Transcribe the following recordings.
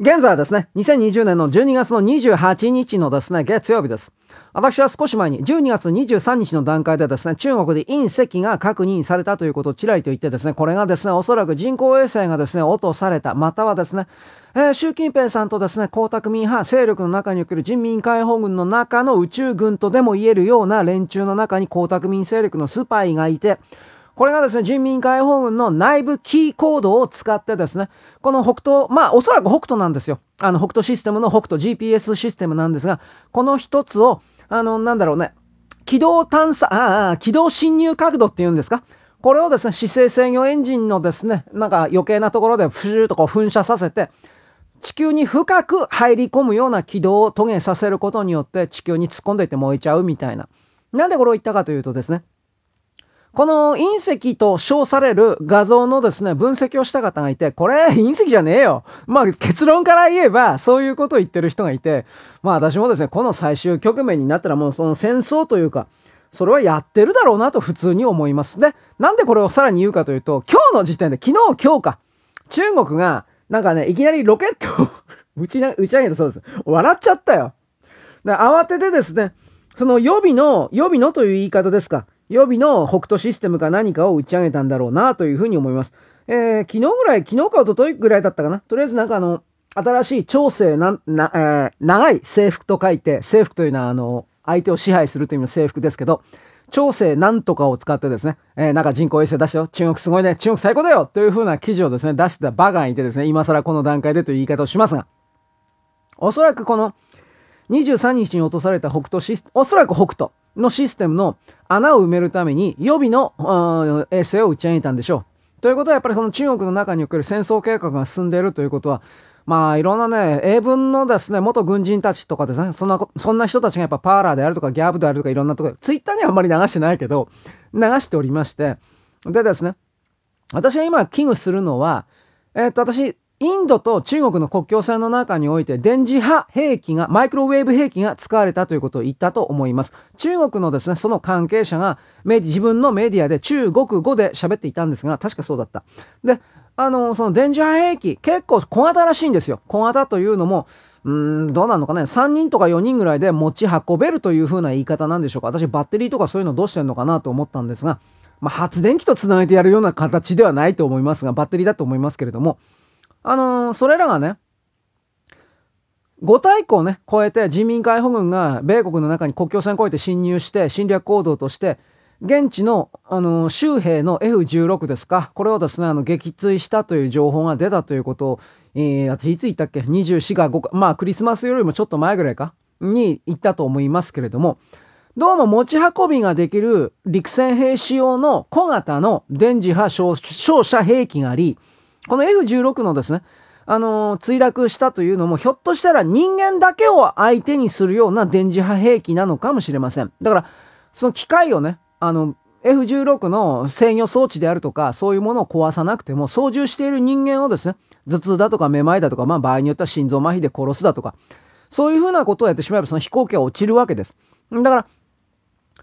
現在はですね、2020年の12月の28日のですね、月曜日です。私は少し前に12月23日の段階でですね、中国で隕石が確認されたということをちらりと言ってですね、これがですね、おそらく人工衛星がですね、落とされた、またはですね、えー、習近平さんとですね、江沢民派勢力の中における人民解放軍の中の宇宙軍とでも言えるような連中の中に江沢民勢力のスパイがいて、これがですね、人民解放軍の内部キーコードを使ってですね、この北東、まあおそらく北斗なんですよ。あの北斗システムの北斗 GPS システムなんですが、この一つを、あの、なんだろうね、軌道探査、ああ、軌道侵入角度っていうんですか？これをですね、姿勢制御エンジンのですね、なんか余計なところでプシューとこう噴射させて、地球に深く入り込むような軌道を遂げさせることによって地球に突っ込んでいって燃えちゃうみたいな。なんでこれを言ったかというとですね、この隕石と称される画像のですね、分析をした方がいて、これ隕石じゃねえよ。まあ結論から言えば、そういうことを言ってる人がいて、まあ私もですね、この最終局面になったらもうその戦争というか、それはやってるだろうなと普通に思います。で、なんでこれをさらに言うかというと、今日の時点で、昨日今日か、中国が、なんかね、いきなりロケットを 打ちな、打ち上げたそうです。笑っちゃったよ。で、慌ててですね、その予備の、予備のという言い方ですか。予備の北斗システムか何かを打ち上げたんだろうなというふうに思います。えー、昨日ぐらい、昨日か一昨日ぐらいだったかな。とりあえずなんかあの、新しい調整な、な、えー、長い制服と書いて、制服というのはあの、相手を支配するという意味の制服ですけど、調整なんとかを使ってですね、えー、なんか人工衛星出しよ。中国すごいね。中国最高だよというふうな記事をですね、出してたバカがいてですね、今更この段階でという言い方をしますが、おそらくこの23日に落とされた北斗システム、おそらく北斗。のシステムの穴を埋めるために予備の衛星を打ち上げたんでしょう。ということはやっぱりその中国の中における戦争計画が進んでいるということは、まあいろんなね、英文のですね、元軍人たちとかですね、そんな、そんな人たちがやっぱパーラーであるとかギャブであるとかいろんなところ、ツイッターにはあんまり流してないけど、流しておりまして、でですね、私が今危惧するのは、えー、っと私、インドと中国の国境線の中において電磁波兵器が、マイクロウェーブ兵器が使われたということを言ったと思います。中国のですね、その関係者が自分のメディアで中国語で喋っていたんですが、確かそうだった。で、あの、その電磁波兵器、結構小型らしいんですよ。小型というのも、うーん、どうなのかね。3人とか4人ぐらいで持ち運べるという風な言い方なんでしょうか。私バッテリーとかそういうのどうしてんのかなと思ったんですが、まあ、発電機と繋げてやるような形ではないと思いますが、バッテリーだと思いますけれども、あのー、それらがね、5大湖をね、越えて人民解放軍が米国の中に国境線を越えて侵入して侵略行動として、現地の、あのー、州兵の F16 ですか、これをですね、あの、撃墜したという情報が出たということを、えー、いつ言ったっけ ?24 が5か、まあクリスマスよりもちょっと前ぐらいか？に言ったと思いますけれども、どうも持ち運びができる陸戦兵士用の小型の電磁波照射兵器があり、この F16 のですね、あのー、墜落したというのも、ひょっとしたら人間だけを相手にするような電磁波兵器なのかもしれません。だから、その機械をね、あの、F16 の制御装置であるとか、そういうものを壊さなくても、操縦している人間をですね、頭痛だとかめまいだとか、まあ場合によっては心臓麻痺で殺すだとか、そういうふうなことをやってしまえばその飛行機は落ちるわけです。だから、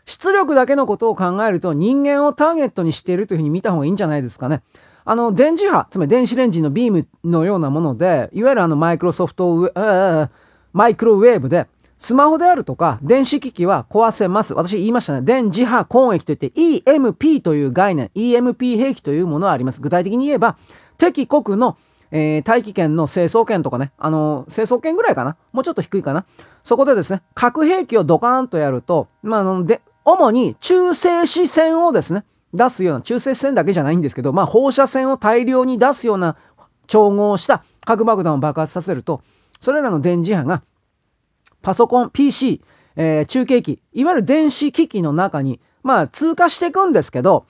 出力だけのことを考えると人間をターゲットにしているというふうに見た方がいいんじゃないですかね。あの、電磁波、つまり電子レンジのビームのようなもので、いわゆるあの、マイクロソフトウェ、マイクロウェーブで、スマホであるとか、電子機器は壊せます。私言いましたね。電磁波攻撃といって EMP という概念、EMP 兵器というものはあります。具体的に言えば、敵国の、えー、大気圏の成層圏とかね、あの、成層圏ぐらいかな？もうちょっと低いかな？そこでですね、核兵器をドカーンとやると、まあ、あの、で、主に中性子線をですね、出すような、中性線だけじゃないんですけど、まあ放射線を大量に出すような調合した核爆弾を爆発させると、それらの電磁波がパソコン、PC、えー、中継機、いわゆる電子機器の中に、まあ通過していくんですけど、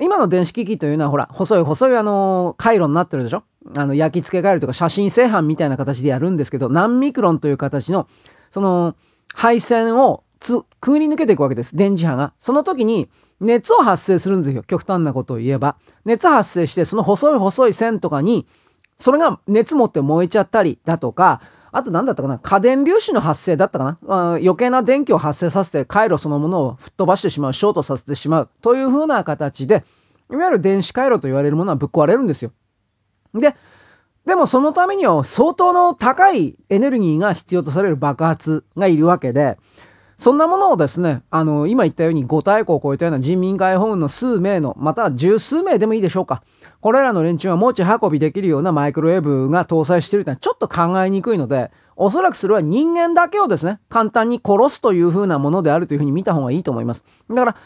今の電子機器というのはほら、細い細いあの、回路になってるでしょ？あの、焼き付け回路とか写真製版みたいな形でやるんですけど、何ミクロンという形の、その、配線をつ、くぐり抜けていくわけです。電磁波が。その時に、熱を発生するんですよ。極端なことを言えば。熱発生して、その細い細い線とかに、それが熱持って燃えちゃったりだとか、あと何だったかな家電粒子の発生だったかなあ余計な電気を発生させて回路そのものを吹っ飛ばしてしまう、ショートさせてしまうという風な形で、いわゆる電子回路と言われるものはぶっ壊れるんですよ。で、でもそのためには相当の高いエネルギーが必要とされる爆発がいるわけで、そんなものをですね、あの、今言ったように5大国を超えたような人民解放軍の数名の、または十数名でもいいでしょうか。これらの連中が持ち運びできるようなマイクロウェーブが搭載しているというのはちょっと考えにくいので、おそらくそれは人間だけをですね、簡単に殺すという風なものであるというふうに見た方がいいと思います。だから、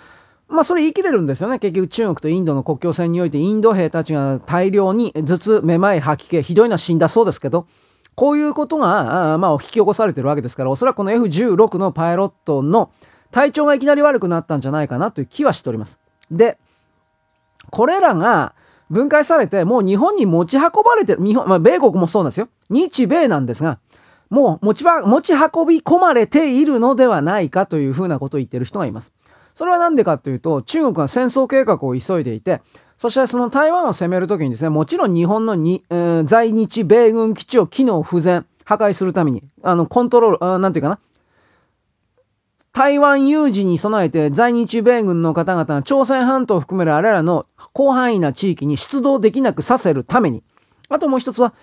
まあそれ言い切れるんですよね。結局中国とインドの国境線においてインド兵たちが大量に頭痛、めまい、吐き気、ひどいのは死んだそうですけど、こういうことが、あまあ引き起こされてるわけですから、おそらくこの F16 のパイロットの体調がいきなり悪くなったんじゃないかなという気はしております。で、これらが分解されて、もう日本に持ち運ばれてる、日本、まあ米国もそうなんですよ。日米なんですが、もう持ち持ち運び込まれているのではないかというふうなことを言ってる人がいます。それは何でかというと、中国は戦争計画を急いでいて、そしてその台湾を攻めるときにですね、もちろん日本のに、えー、在日米軍基地を機能不全、破壊するために、あの、コントロール、あなんていうかな。台湾有事に備えて在日米軍の方々が朝鮮半島を含めるあれらの広範囲な地域に出動できなくさせるために、あともう一つは、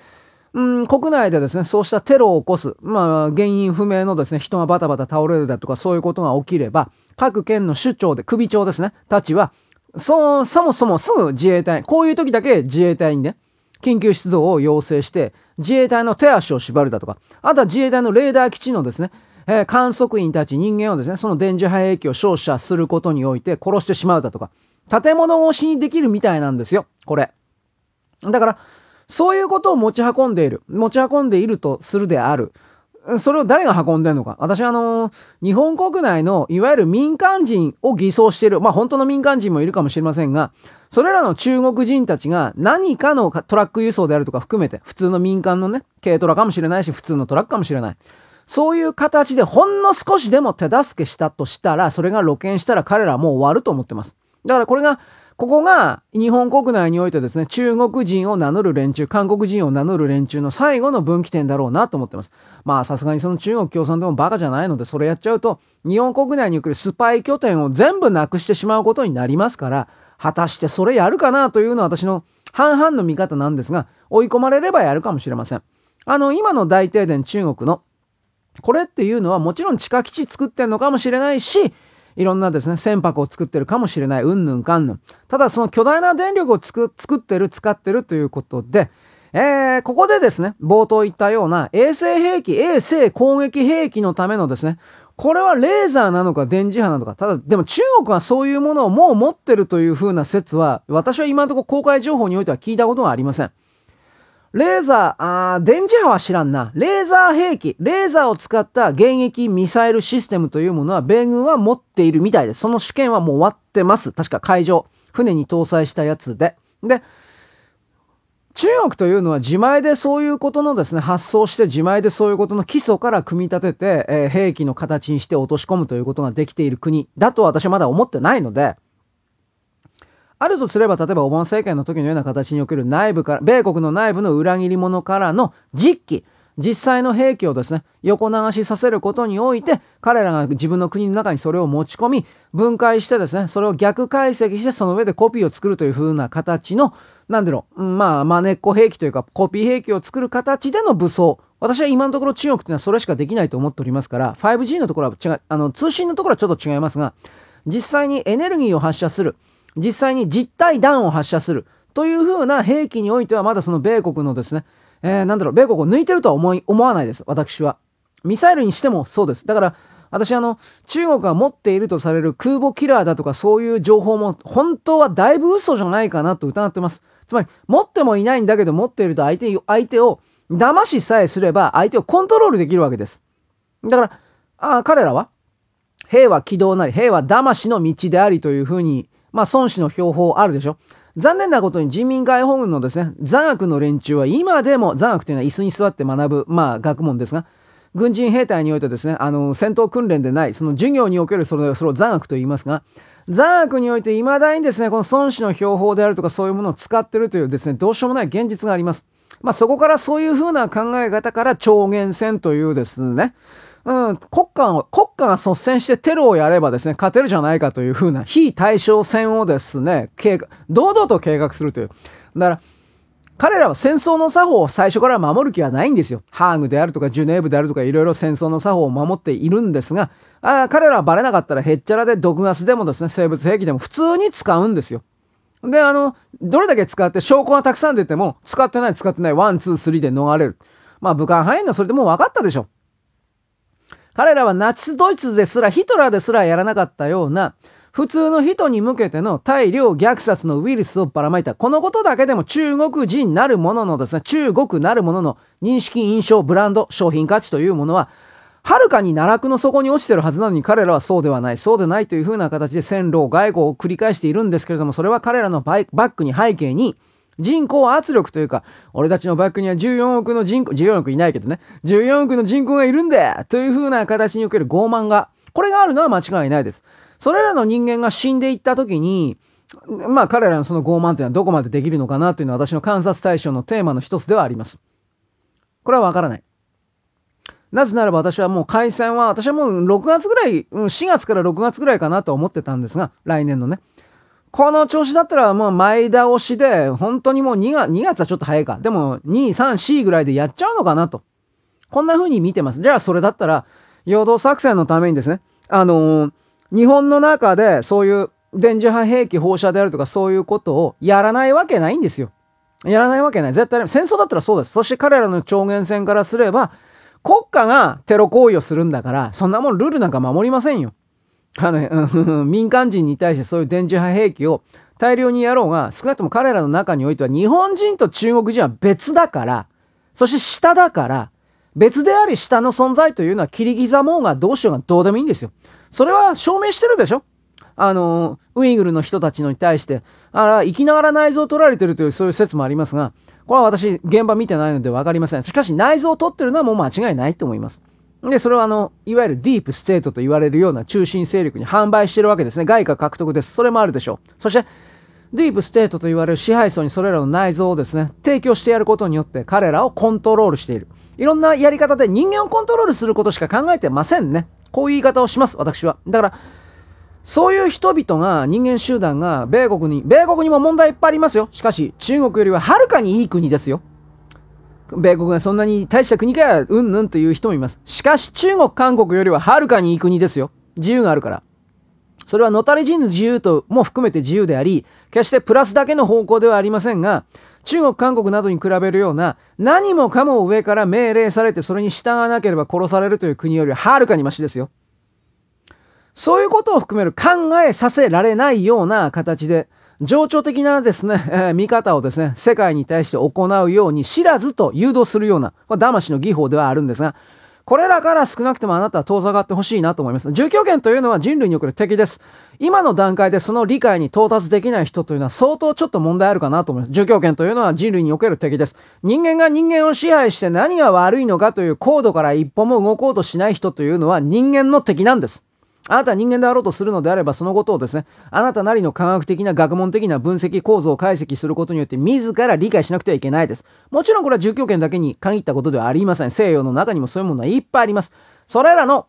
うん、国内でですね、そうしたテロを起こす、まあ、原因不明のですね、人がバタバタ倒れるだとか、そういうことが起きれば、各県の首長で、首長ですね、たちは、そ、そもそもすぐ自衛隊、こういう時だけ自衛隊にね、緊急出動を要請して、自衛隊の手足を縛るだとか、あとは自衛隊のレーダー基地のですね、えー、観測員たち人間をですね、その電磁波兵器を照射することにおいて殺してしまうだとか、建物越しにできるみたいなんですよ、これ。だから、そういうことを持ち運んでいる。持ち運んでいるとするである。それを誰が運んでんのか。私はあの、日本国内のいわゆる民間人を偽装してる。まあ本当の民間人もいるかもしれませんが、それらの中国人たちが何かのトラック輸送であるとか含めて、普通の民間のね、軽トラかもしれないし、普通のトラックかもしれない。そういう形でほんの少しでも手助けしたとしたら、それが露見したら彼らはもう終わると思ってます。だからこれがここが日本国内においてですね、中国人を名乗る連中、韓国人を名乗る連中の最後の分岐点だろうなと思ってます。まあさすがにその中国共産党もバカじゃないので、それやっちゃうと、日本国内に来るスパイ拠点を全部なくしてしまうことになりますから、果たしてそれやるかなというのは私の半々の見方なんですが、追い込まれればやるかもしれません。あの、今の大停電中国の、これっていうのはもちろん地下基地作ってんのかもしれないし、いろんなですね、船舶を作ってるかもしれない、うんぬんかんぬん。ただその巨大な電力を作ってる、使ってるということで、えー、ここでですね、冒頭言ったような衛星兵器、衛星攻撃兵器のためのですね、これはレーザーなのか電磁波なのか。ただ、でも中国はそういうものをもう持ってるという風な説は、私は今のところ公開情報においては聞いたことがありません。レーザー、あー電磁波は知らんな。レーザー兵器、レーザーを使った迎撃ミサイルシステムというものは米軍は持っているみたいです。その試験はもう終わってます。確か海上、船に搭載したやつで。で、中国というのは自前でそういうことのですね、発想して自前でそういうことの基礎から組み立てて、えー、兵器の形にして落とし込むということができている国だと私はまだ思ってないので、あるとすれば、例えばオバマ政権の時のような形における内部から、米国の内部の裏切り者からの実機、実際の兵器をですね、横流しさせることにおいて、彼らが自分の国の中にそれを持ち込み、分解してですね、それを逆解析して、その上でコピーを作るという風な形の、なんだろう、まあ、まねっこ兵器というか、コピー兵器を作る形での武装。私は今のところ中国というのはそれしかできないと思っておりますから、5G のところは違う、あの、通信のところはちょっと違いますが、実際にエネルギーを発射する。実際に実体弾を発射するという風な兵器においてはまだその米国のですね、えー、なんだろう、米国を抜いてるとは思い、思わないです。私は。ミサイルにしてもそうです。だから、私あの、中国が持っているとされる空母キラーだとかそういう情報も本当はだいぶ嘘じゃないかなと疑ってます。つまり、持ってもいないんだけど持っていると相手、相手を騙しさえすれば相手をコントロールできるわけです。だから、あ彼らは、兵は軌道なり、兵は騙しの道でありというふうにまあ、孫子の標法あるでしょ。残念なことに人民解放軍のですね、残悪の連中は今でも、残悪というのは椅子に座って学ぶ、まあ、学問ですが、軍人兵隊においてですね、あの、戦闘訓練でない、その授業におけるそれそれを残悪と言いますが、残悪において未だにですね、この孫子の標法であるとかそういうものを使ってるというですね、どうしようもない現実があります。まあ、そこからそういう風な考え方から超限戦というですね、うん、国家を、国家が率先してテロをやればですね、勝てるじゃないかというふうな非対称戦をですね、計画、堂々と計画するという。だから、彼らは戦争の作法を最初から守る気はないんですよ。ハーグであるとかジュネーブであるとかいろいろ戦争の作法を守っているんですが、あ彼らはバレなかったらへっちゃらで毒ガスでもですね、生物兵器でも普通に使うんですよ。で、あの、どれだけ使って証拠がたくさん出ても、使ってない使ってない、ワン、ツー、スリーで逃れる。まあ、武漢肺炎のそれでもう分かったでしょ。彼らはナチスドイツですら、ヒトラーですらやらなかったような、普通の人に向けての大量虐殺のウイルスをばらまいた。このことだけでも中国人なるもののですね、中国なるものの認識、印象、ブランド、商品価値というものは、はるかに奈落の底に落ちてるはずなのに彼らはそうではない、そうでないというふうな形で戦狼、外交を繰り返しているんですけれども、それは彼らのバックに背景に、人口圧力というか、俺たちのバックには14億の人口、14億いないけどね、14億の人口がいるんだという風な形における傲慢が、これがあるのは間違いないです。それらの人間が死んでいった時に、まあ彼らのその傲慢というのはどこまでできるのかなというのは私の観察対象のテーマの一つではあります。これはわからない。なぜならば私はもう開戦は、私はもう6月ぐらい、4月から6月ぐらいかなと思ってたんですが、来年のね。この調子だったらもう前倒しで、本当にもう2月、2月はちょっと早いか。でも2、3、4ぐらいでやっちゃうのかなと。こんな風に見てます。じゃあそれだったら、陽動作戦のためにですね、あのー、日本の中でそういう電磁波兵器放射であるとかそういうことをやらないわけないんですよ。やらないわけない。絶対、戦争だったらそうです。そして彼らの超限戦からすれば、国家がテロ行為をするんだから、そんなもんルールなんか守りませんよ。あの、民間人に対してそういう電磁波兵器を大量にやろうが、少なくとも彼らの中においては日本人と中国人は別だから、そして下だから、別であり下の存在というのは切り刻もうがどうしようがどうでもいいんですよ。それは証明してるでしょあの、ウイグルの人たちに対して、あら、生きながら内臓を取られてるというそういう説もありますが、これは私、現場見てないので分かりません。しかし内臓を取ってるのはもう間違いないと思います。で、それはあの、いわゆるディープステートと言われるような中心勢力に販売してるわけですね。外貨獲得です。それもあるでしょう。そして、ディープステートと言われる支配層にそれらの内臓をですね、提供してやることによって彼らをコントロールしている。いろんなやり方で人間をコントロールすることしか考えてませんね。こういう言い方をします、私は。だから、そういう人々が、人間集団が、米国に、米国にも問題いっぱいありますよ。しかし、中国よりははるかにいい国ですよ。米国がそんなに大した国かや、うんぬんという人もいます。しかし中国、韓国よりははるかにいい国ですよ。自由があるから。それはのたれ人の自由とも含めて自由であり、決してプラスだけの方向ではありませんが、中国、韓国などに比べるような何もかも上から命令されてそれに従わなければ殺されるという国よりははるかにマシですよ。そういうことを含める考えさせられないような形で、情緒的なですね、えー、見方をですね、世界に対して行うように知らずと誘導するような、これ騙しの技法ではあるんですが、これらから少なくともあなたは遠ざかってほしいなと思います。住居権というのは人類における敵です。今の段階でその理解に到達できない人というのは相当ちょっと問題あるかなと思います。住居権というのは人類における敵です。人間が人間を支配して何が悪いのかという高度から一歩も動こうとしない人というのは人間の敵なんです。あなたは人間であろうとするのであれば、そのことをですね、あなたなりの科学的な学問的な分析構造を解析することによって、自ら理解しなくてはいけないです。もちろんこれは住居権だけに限ったことではありません。西洋の中にもそういうものはいっぱいあります。それらの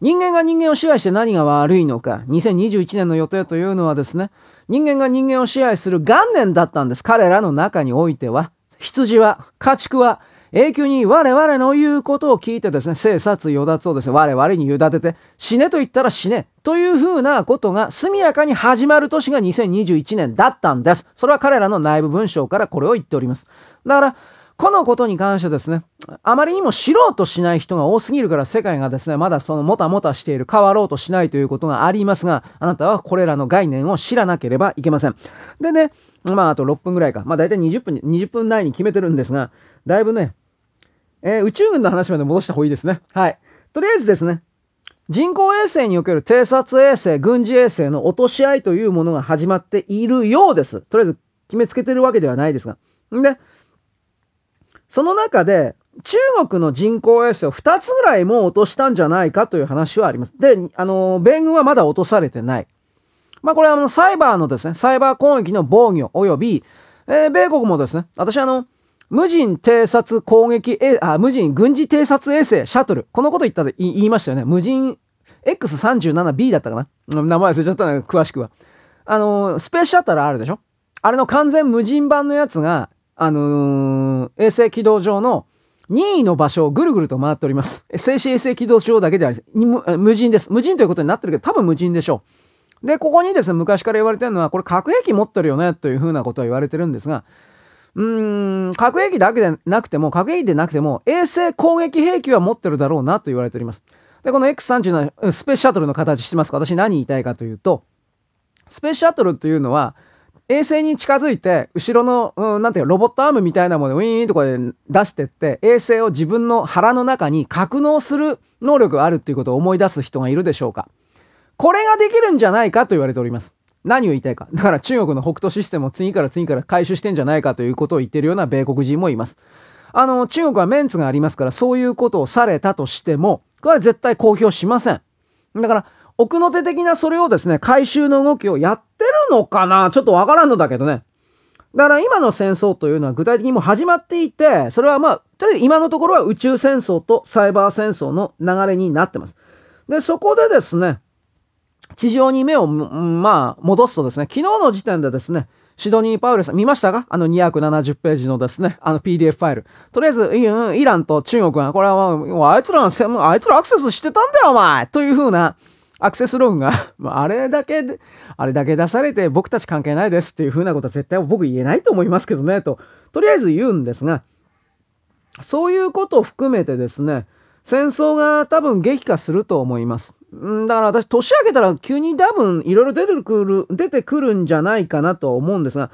人間が人間を支配して何が悪いのか、2021年の予定というのはですね、人間が人間を支配する元年だったんです。彼らの中においては。羊は、家畜は、永久に我々の言うことを聞いてですね、生殺与奪をですね、我々に委ねて、死ねと言ったら死ね、というふうなことが速やかに始まる年が2021年だったんです。それは彼らの内部文章からこれを言っております。だから、このことに関してですね、あまりにも知ろうとしない人が多すぎるから世界がですね、まだそのもたもたしている、変わろうとしないということがありますが、あなたはこれらの概念を知らなければいけません。でね、まああと6分ぐらいか。まあ大体20分、20分内に決めてるんですが、だいぶね、えー、宇宙軍の話まで戻した方がいいですね。はい。とりあえずですね、人工衛星における偵察衛星、軍事衛星の落とし合いというものが始まっているようです。とりあえず決めつけてるわけではないですが。んで、その中で、中国の人工衛星を2つぐらいも落としたんじゃないかという話はあります。で、あの、米軍はまだ落とされてない。まあこれはあの、サイバーのですね、サイバー攻撃の防御及び、えー、米国もですね、私あの、無人偵察攻撃、あ、無人軍事偵察衛星、シャトル。このこと言ったら言いましたよね。無人 X37B だったかな名前忘れちゃったな、詳しくは。あの、スペースシャトルあるでしょ？あれの完全無人版のやつが、あのー、衛星軌道上の任意の場所をぐるぐると回っております。静止衛星軌道上だけでは無無人です。無人ということになってるけど、多分無人でしょう。で、ここにですね、昔から言われてるのは、これ核兵器持ってるよね、というふうなことは言われてるんですが、うーん、核兵器だけでなくても、核兵器でなくても、衛星攻撃兵器は持ってるだろうなと言われております。で、この X30 のスペースシャトルの形してますか私何言いたいかというと、スペースシャトルっていうのは、衛星に近づいて、後ろの、うん、なんていうロボットアームみたいなものをウィーンとかで出してって、衛星を自分の腹の中に格納する能力があるっていうことを思い出す人がいるでしょうかこれができるんじゃないかと言われております。何を言いたいか。だから中国の北斗システムを次から次から回収してんじゃないかということを言ってるような米国人もいます。あの、中国はメンツがありますから、そういうことをされたとしても、これは絶対公表しません。だから、奥の手的なそれをですね、回収の動きをやってるのかな？ちょっとわからんのだけどね。だから今の戦争というのは具体的にも始まっていて、それはまあ、とりあえず今のところは宇宙戦争とサイバー戦争の流れになってます。で、そこでですね、地上に目を、まあ、戻すとですね、昨日の時点でですね、シドニー・パウレさん、見ましたか？あの270ページのですね、あの PDF ファイル。とりあえず、イランと中国は、これはもう、あいつらの、あいつらアクセスしてたんだよ、お前というふうな、アクセスログが あれだけ、あれだけ出されて僕たち関係ないですっていうふうなことは絶対僕言えないと思いますけどね、と、とりあえず言うんですが、そういうことを含めてですね、戦争が多分激化すると思います。んだから私、年明けたら急に多分いろいろ出てくる、出てくるんじゃないかなと思うんですが、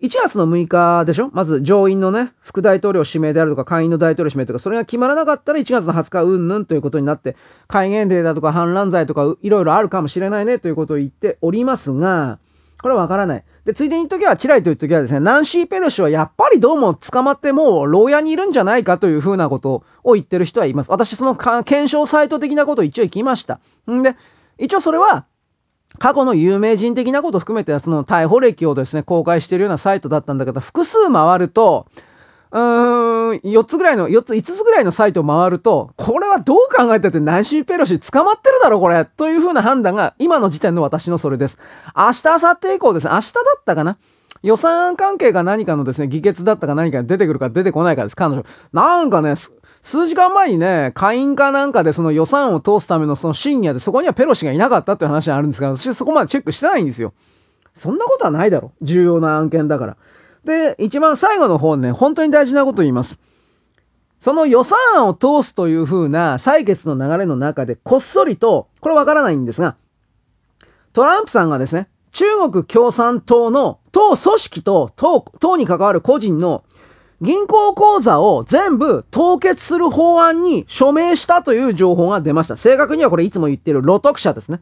1月の6日でしょ？まず上院のね、副大統領指名であるとか、下院の大統領指名とか、それが決まらなかったら1月の20日、うんぬんということになって、戒厳令だとか反乱罪とか、いろいろあるかもしれないねということを言っておりますが、これはわからない。で、ついでに言っときは、チラリと言っときはですね、ナンシー・ペルシはやっぱりどうも捕まってもう牢屋にいるんじゃないかというふうなことを言ってる人はいます。私、その検証サイト的なことを一応聞きました。んで、一応それは、過去の有名人的なことを含めて、その逮捕歴をですね、公開しているようなサイトだったんだけど、複数回ると、うーん、4つぐらいの、4つ、5つぐらいのサイトを回ると、これはどう考えたってナンシー・ペロシ捕まってるだろ、これ。というふうな判断が、今の時点の私のそれです。明日、明後日以降ですね、明日だったかな？予算関係か何かのですね、議決だったか何か出てくるか出てこないかです、彼女。なんかね、数時間前にね、会員かなんかでその予算を通すためのその深夜でそこにはペロシがいなかったっていう話があるんですが、私そこまでチェックしてないんですよ。そんなことはないだろ。重要な案件だから。で、一番最後の方ね、本当に大事なこと言います。その予算案を通すという風な採決の流れの中で、こっそりと、これわからないんですが、トランプさんがですね、中国共産党の党組織と党党に関わる個人の銀行口座を全部凍結する法案に署名したという情報が出ました。正確にはこれいつも言ってる露徳者ですね。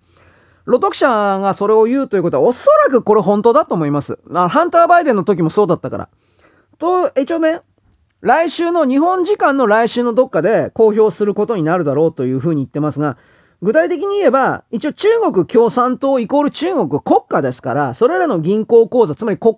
露徳者がそれを言うということはおそらくこれ本当だと思います。ハンターバイデンの時もそうだったから。と、一応ね、来週の日本時間の来週のどっかで公表することになるだろうというふうに言ってますが、具体的に言えば、一応中国共産党イコール中国国家ですから、それらの銀行口座、つまり国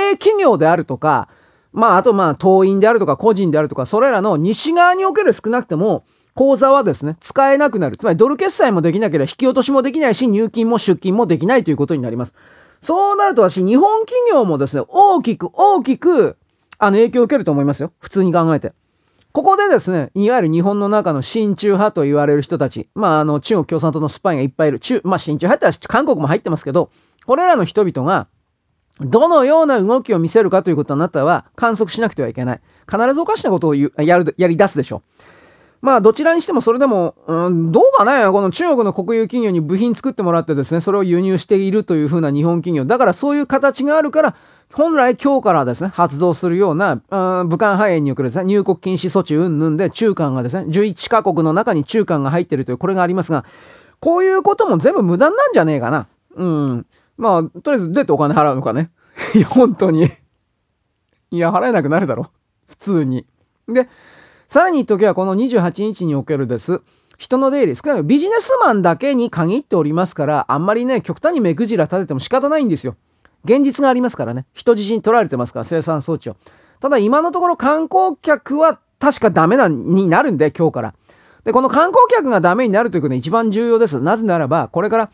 営企業であるとか、まあ、あとまあ、党員であるとか個人であるとか、それらの西側における少なくても、口座はですね、使えなくなる。つまりドル決済もできなければ引き落としもできないし、入金も出金もできないということになります。そうなると私、日本企業もですね、大きく大きく、あの、影響を受けると思いますよ。普通に考えて。ここでですね、いわゆる日本の中の親中派と言われる人たち、まあ、あの、中国共産党のスパイがいっぱいいる。中、まあ、親中派って韓国も入ってますけど、これらの人々が、どのような動きを見せるかということになったら観測しなくてはいけない。必ずおかしなことをやる、やり出すでしょう。まあ、どちらにしてもそれでも、うん、どうかね、この中国の国有企業に部品作ってもらってですね、それを輸入しているというふうな日本企業。だからそういう形があるから、本来今日からですね、発動するような、うん、武漢肺炎におけるですね、入国禁止措置云々で中間がですね、11カ国の中に中間が入ってるという、これがありますが、こういうことも全部無駄なんじゃねえかな。うん。まあ、とりあえずどうやってお金払うのかね。いや、本当にいや、払えなくなるだろ。普通に。で、さらに言っとけば、この28日におけるです。人の出入り、少なくビジネスマンだけに限っておりますから、あんまりね、極端に目くじら立てても仕方ないんですよ。現実がありますからね。人質に取られてますから、生産装置を。ただ今のところ観光客は確かダメな、になるんで、今日から。で、この観光客がダメになるということが一番重要です。なぜならば、これから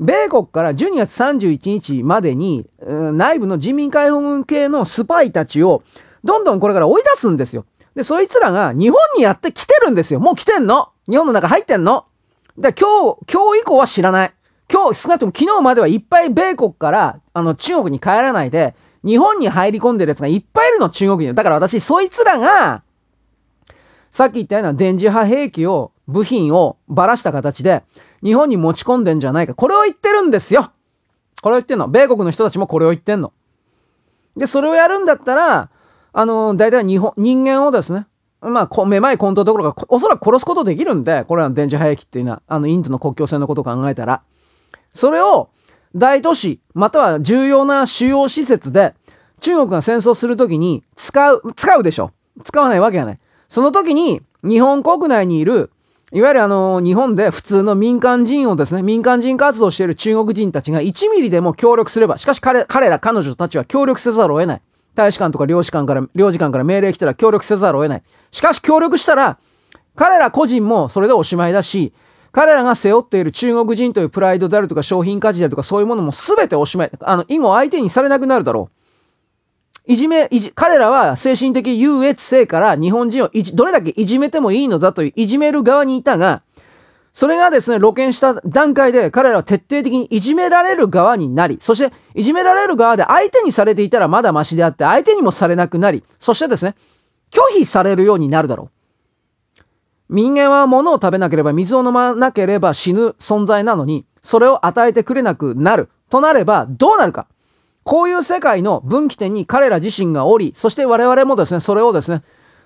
米国から12月31日までに、内部の人民解放軍系のスパイたちをどんどんこれから追い出すんですよ。で、そいつらが日本にやって来てるんですよ。もう来てんの。日本の中入ってんの。で、今日、今日以降は知らない。今日、少なくとも昨日まではいっぱい米国から、あの、中国に帰らないで、日本に入り込んでるやつがいっぱいいるの、中国に。だから私、そいつらが、さっき言ったような電磁波兵器を、部品をばらした形で、日本に持ち込んでんじゃないか。これを言ってるんですよ。これを言ってんの。米国の人たちもこれを言ってんの。で、それをやるんだったら、あの、大体日本、人間をですね、まあ、こめまい混沌どころか、おそらく殺すことできるんで、これは電磁波兵器っていうのは、あの、インドの国境線のことを考えたら、それを大都市、または重要な主要施設で、中国が戦争するときに使う、使うでしょ。使わないわけがない。その時に、日本国内にいる、いわゆるあの、日本で普通の民間人をですね、民間人活動している中国人たちが1ミリでも協力すれば、しかし彼彼ら、彼女たちは協力せざるを得ない。大使館とか領事館から、領事館から命令来たら協力せざるを得ない。しかし協力したら、彼ら個人もそれでおしまいだし、彼らが背負っている中国人というプライドであるとか商品価値であるとかそういうものも全ておしまい。あの、以後相手にされなくなるだろう。いじめ、いじ、彼らは精神的優越性から日本人をいじ、どれだけいじめてもいいのだといういじめる側にいたが、それがですね、露見した段階で彼らは徹底的にいじめられる側になり、そしていじめられる側で相手にされていたらまだマシであって、相手にもされなくなり、そしてですね、拒否されるようになるだろう。人間は物を食べなければ水を飲まなければ死ぬ存在なのに、それを与えてくれなくなる。となればどうなるか。こういう世界の分岐点に彼ら自身がおり、そして我々もですね、それをですね、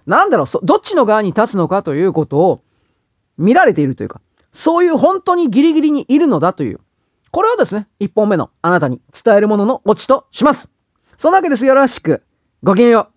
なんだろう、どっちの側に立つのかということを見られているというか、そういう本当にギリギリにいるのだという、これをですね、一本目のあなたに伝えるもののオチとします。そんなわけです。よろしく。ごきげんよう。